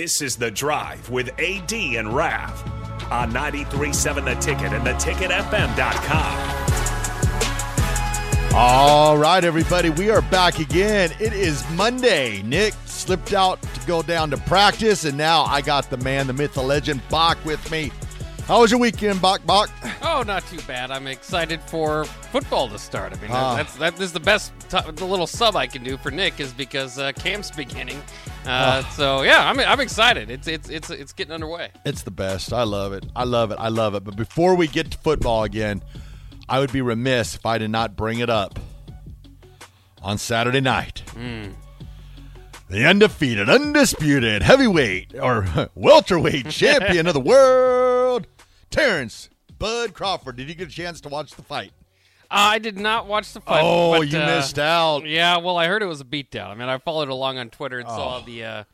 This is The Drive with AD and Rav on 93.7 The Ticket and theticketfm.com. All right, everybody, we are back again. It is Monday. Nick slipped out to go down to practice, and now I got the man, the myth, the legend, Bach with me. How was your weekend, Bach? Bach? Oh, not too bad. I'm excited for football to start. I mean, Ah. that's that this is the best t- the little sub I can do for Nick is because uh, camp's beginning. Uh. So yeah, I'm I'm excited. It's it's it's it's getting underway. It's the best. I love it. I love it. I love it. But before we get to football again, I would be remiss if I did not bring it up. On Saturday night, the undefeated, undisputed heavyweight or welterweight champion of the world, Terrence Bud Crawford. Did you get a chance to watch the fight? I did not watch the fight. oh, but, you uh, missed out. Yeah, well, I heard it was a beatdown. I mean, I followed along on Twitter and Oh. saw the uh,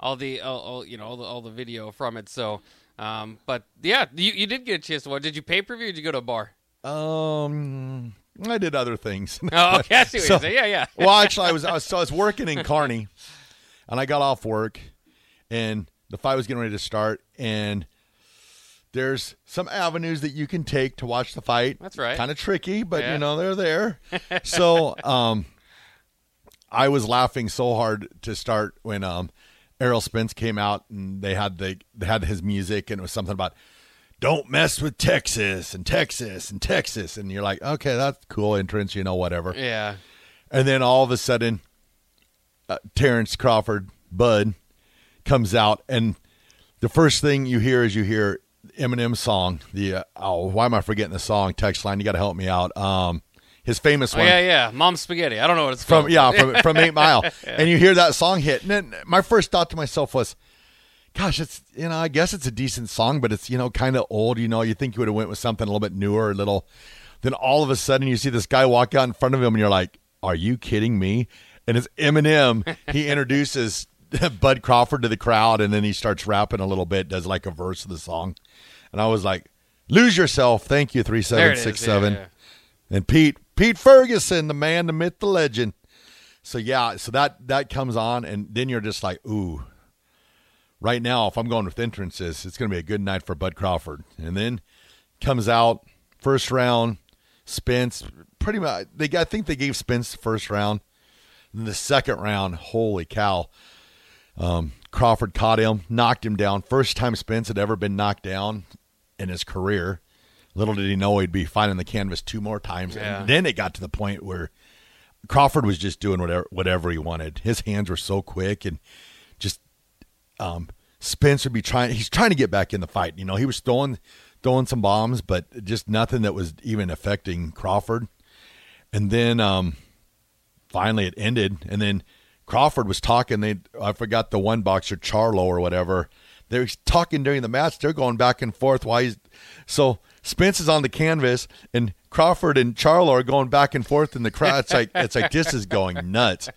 all the all, all, you know all the, all the video from it. So, um, but yeah, you, you did get a chance to watch. Did you pay per view? Did you go to a bar? Um, I did other things. Oh, okay, I see what So-. Yeah, yeah. well, actually, I was, I was so I was working in Kearney, and I got off work, and the fight was getting ready to start, and there's some avenues that you can take to watch the fight. That's right. Kind of tricky, but Yeah. you know they're there. so, um, I was laughing so hard to start when um, Errol Spence came out and they had the they had his music and it was something about don't mess with Texas and Texas and Texas and you're like okay that's cool entrance you know whatever Yeah. and then all of a sudden, uh, Terrence Crawford, Bud, comes out, and the first thing you hear is you hear Eminem's song. The uh, oh, why am I forgetting the song? Text line, you got to help me out. Um, his famous Oh, one yeah, yeah. Mom spaghetti. I don't know what it's from called. yeah from from Eight Mile, and you hear that song hit, and then my first thought to myself was. Gosh, it's you know, I guess it's a decent song, but it's you know kind of old. You know, you think you would have went with something a little bit newer, a little. Then all of a sudden, you see this guy walk out in front of him, and you're like, "Are you kidding me?" And it's Eminem. he introduces Bud Crawford to the crowd, and then he starts rapping a little bit, does like a verse of the song, and I was like, "Lose yourself." Thank you, three seven six seven. And Pete Pete Ferguson, the man, the myth, the legend. So yeah, so that that comes on, and then you're just like, ooh. Right now, if I'm going with entrances, it's going to be a good night for Bud Crawford. And then comes out first round, Spence. Pretty much, they I think they gave Spence the first round. And the second round, holy cow! Um, Crawford caught him, knocked him down. First time Spence had ever been knocked down in his career. Little did he know he'd be finding the canvas two more times. Yeah. And then it got to the point where Crawford was just doing whatever whatever he wanted. His hands were so quick and just um Spence would be trying he's trying to get back in the fight. You know, he was throwing throwing some bombs, but just nothing that was even affecting Crawford. And then um finally it ended and then Crawford was talking they I forgot the one boxer Charlo or whatever. They're talking during the match. They're going back and forth Why? he's so Spence is on the canvas and Crawford and Charlo are going back and forth in the crowd. It's like it's like this is going nuts.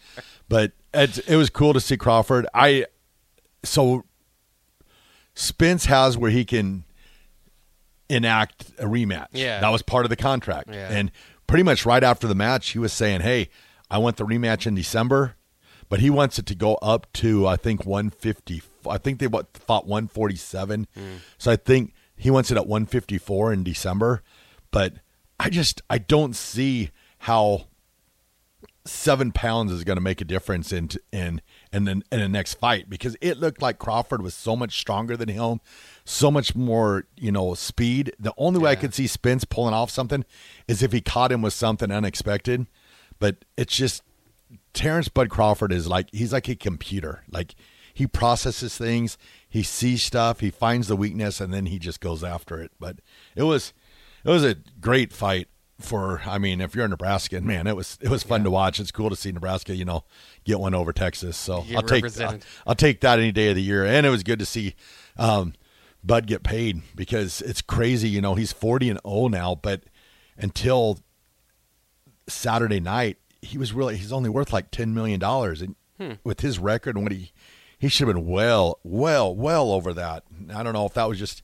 But it, it was cool to see Crawford. I so Spence has where he can enact a rematch. Yeah. That was part of the contract. Yeah. And pretty much right after the match, he was saying, Hey, I want the rematch in December, but he wants it to go up to, I think, 150. I think they what, fought 147. Hmm. So I think he wants it at 154 in December. But I just, I don't see how seven pounds is going to make a difference in in in the, in the next fight because it looked like Crawford was so much stronger than him, so much more you know speed. The only way I could see Spence pulling off something is if he caught him with something unexpected. But it's just Terrence Bud Crawford is like he's like a computer. Like he processes things, he sees stuff, he finds the weakness, and then he just goes after it. But it was it was a great fight for I mean, if you're a Nebraskan, man, it was it was fun to watch. It's cool to see Nebraska, you know, get one over Texas. So I'll take I'll. I'll take that any day of the year. And it was good to see um, Bud get paid because it's crazy, you know, he's 40 and 0 now, but until Saturday night, he was really he's only worth like 10 million dollars and hmm. with his record and what he he should have been well well well over that. I don't know if that was just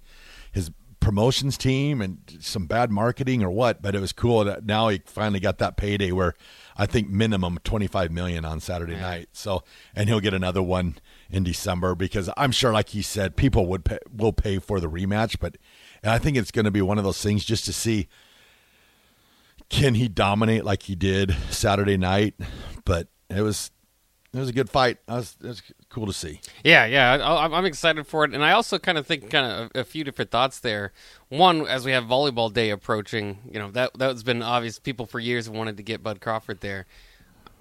his promotions team and some bad marketing or what, but it was cool that now he finally got that payday where I think minimum 25 million on Saturday night. So, and he'll get another one in December because I'm sure, like he said, people would pay, will pay for the rematch. But I think it's going to be one of those things just to see can he dominate like he did Saturday night. But it was it was a good fight. It was, it was cool to see. Yeah, yeah, I, I'm excited for it, and I also kind of think kind of a, a, few different thoughts there. One, as we have volleyball day approaching, you know that that's been obvious. People for years wanted to get Bud Crawford there.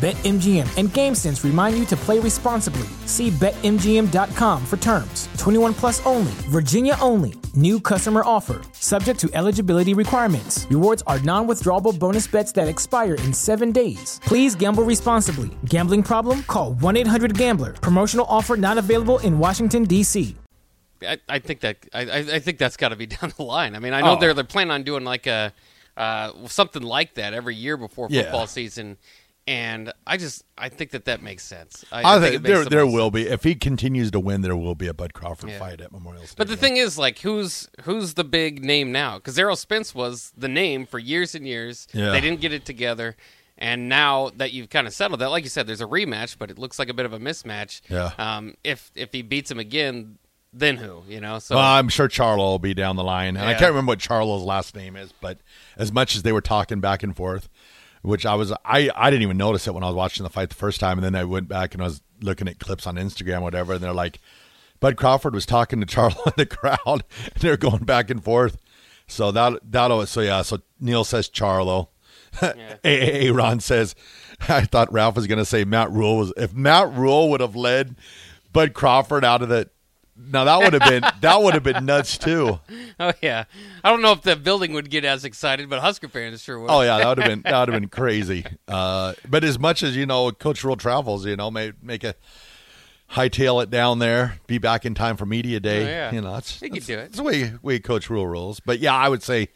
BetMGM and GameSense remind you to play responsibly. See BetMGM.com for terms. 21 plus only, Virginia only. New customer offer, subject to eligibility requirements. Rewards are non withdrawable bonus bets that expire in seven days. Please gamble responsibly. Gambling problem? Call 1 800 Gambler. Promotional offer not available in Washington, D.C. I, I think that I, I think that's got to be down the line. I mean, I know oh. they're they're planning on doing like a uh, something like that every year before football yeah. season and I just I think that that makes sense. I, I, I think, think there there will sense. be if he continues to win, there will be a Bud Crawford yeah. fight at Memorial Stadium. But the thing is, like, who's who's the big name now? Because Errol Spence was the name for years and years. Yeah. They didn't get it together, and now that you've kind of settled that, like you said, there's a rematch, but it looks like a bit of a mismatch. Yeah. Um, if if he beats him again, then who? You know. So well, I'm sure Charlo will be down the line, and yeah. I can't remember what Charlo's last name is, but as much as they were talking back and forth which I was I I didn't even notice it when I was watching the fight the first time, and then I went back and I was looking at clips on Instagram, whatever, and they're like, Bud Crawford was talking to Charlo in the crowd, and they're going back and forth. So that that so yeah. So Neil says Charlo. Yeah. Aaron says, I thought Ralph was going to say Matt Rhule was if Matt Rhule would have led Bud Crawford out of the now that would have been that would have been nuts too. Oh yeah, I don't know if the building would get as excited, but Husker fans sure would. Oh yeah, that would have been that would have been crazy. Uh, but as much as you know, Coach Rhule travels, you know, may make a hightail it down there, be back in time for media day. Oh, yeah. You know, that's, he that's, do it. That's the way way Coach Rhule rules. But yeah, I would say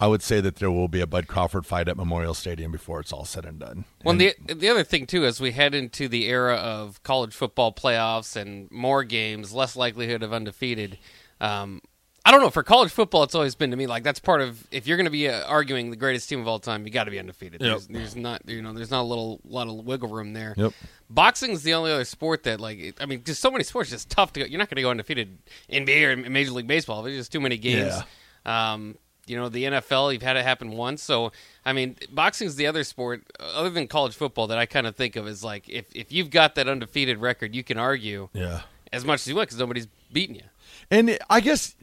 I would say that there will be a Bud Crawford fight at Memorial Stadium before it's all said and done. Well, and, the the other thing too, as we head into the era of college football playoffs and more games, less likelihood of undefeated. Um, I don't know. For college football, it's always been to me like that's part of if you're going to be uh, arguing the greatest team of all time, you got to be undefeated. Yep. There's, there's, not you know there's not a little lot of wiggle room there. Yep. Boxing's the only other sport that like I mean, just so many sports just tough to go. You're not going to go undefeated NBA or Major League Baseball. There's just too many games. Yeah. Um, you know, the NFL, you've had it happen once. So, I mean, boxing's the other sport, other than college football, that I kind of think of as like if, if you've got that undefeated record, you can argue yeah. as much as you want because nobody's beating you. And I guess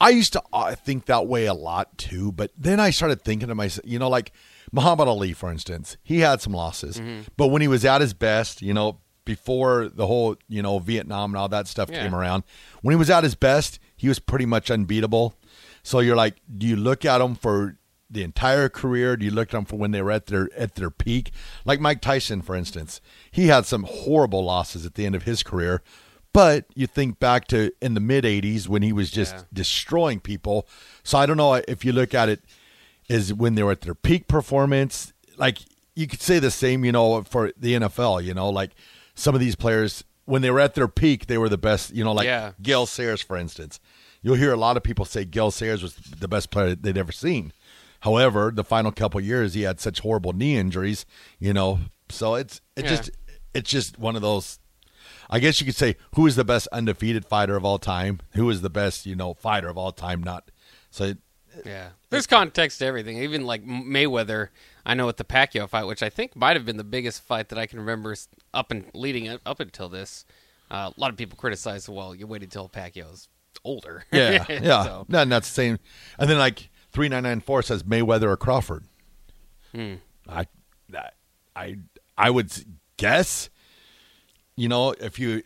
I used to uh, think that way a lot too, but then I started thinking to myself, you know, like Muhammad Ali, for instance, he had some losses, mm-hmm. but when he was at his best, you know, before the whole, you know, Vietnam and all that stuff yeah. came around, when he was at his best, he was pretty much unbeatable so you're like, do you look at them for the entire career? Do you look at them for when they were at their at their peak? Like Mike Tyson, for instance, he had some horrible losses at the end of his career. But you think back to in the mid '80s when he was just yeah. destroying people. So I don't know if you look at it as when they were at their peak performance. Like you could say the same, you know, for the NFL. You know, like some of these players when they were at their peak, they were the best. You know, like yeah. Gale Sayers, for instance you'll hear a lot of people say Gale Sayers was the best player they'd ever seen. However, the final couple years he had such horrible knee injuries, you know. So it's it yeah. just it's just one of those I guess you could say who is the best undefeated fighter of all time? Who is the best, you know, fighter of all time not. So it, yeah. There's context to everything. Even like Mayweather, I know with the Pacquiao fight, which I think might have been the biggest fight that I can remember up and leading up until this. Uh, a lot of people criticize, well, you waited until Pacquiao's older. Yeah, yeah. so. No, that's the same. And then like three nine nine four says Mayweather or Crawford. Hmm. I, I, I would guess. You know, if you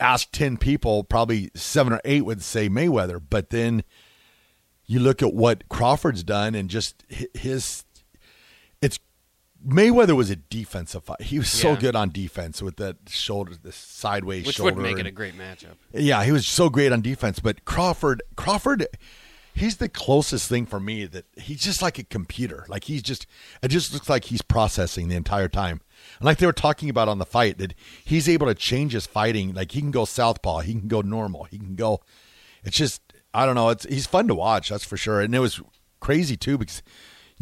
ask ten people, probably seven or eight would say Mayweather. But then you look at what Crawford's done and just his it's Mayweather was a defensive fight. He was so Yeah. good on defense with that shoulder, the sideways shoulder. Which shoulder. would make it a great matchup. yeah, he was so great on defense. But Crawford, Crawford, he's the closest thing for me that he's just like a computer. Like he's just, it just looks like he's processing the entire time. And like they were talking about on the fight, that he's able to change his fighting. Like he can go southpaw, he can go normal, he can go. It's just, I don't know. It's he's fun to watch, that's for sure. And it was crazy too because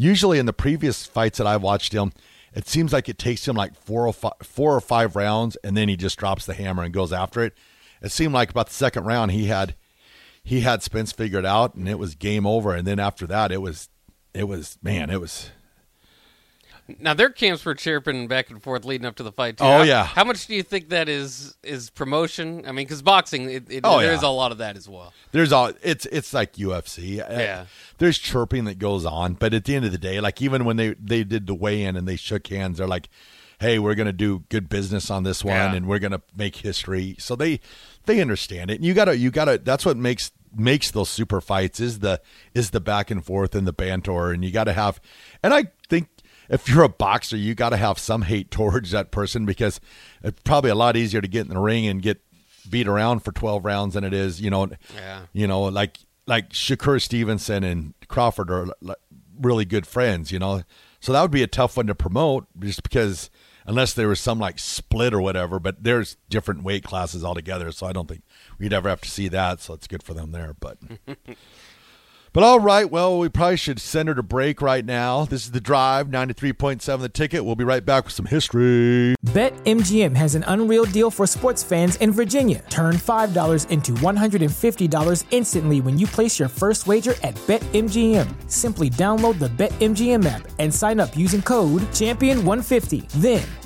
usually in the previous fights that I've watched him, it seems like it takes him like four or five, four or five rounds, and then he just drops the hammer and goes after it. It seemed like about the second round he had he had Spence figured out, and it was game over. And then after that, it was it was man, it was Now their camps were chirping back and forth leading up to the fight. Too. Oh, How- yeah. How much do you think that is is promotion? I mean, because boxing, it, it, Oh, there yeah. a lot of that as well. there's all it's it's like UFC. Uh, Yeah. There's chirping that goes on, but at the end of the day, like even when they they did the weigh in and they shook hands, they're like, "Hey, we're going to do good business on this one, Yeah. and we're going to make history." So they they understand it. And you gotta you gotta. That's what makes makes those super fights is the is the back and forth and the banter, and you got to have. And I think if you're a boxer, you got to have some hate towards that person because it's probably a lot easier to get in the ring and get beat around for 12 rounds than it is, you know, Yeah. you know, like like Shakur Stevenson and Crawford are like, really good friends, you know. So that would be a tough one to promote just because unless there was some like split or whatever, but there's different weight classes altogether, so I don't think we'd ever have to see that, so it's good for them there, but But all right, well, we probably should send her to break right now. This is the drive, 93.7 the ticket. We'll be right back with some history. BetMGM has an unreal deal for sports fans in Virginia. Turn $5 into $150 instantly when you place your first wager at BetMGM. Simply download the BetMGM app and sign up using code Champion150. Then,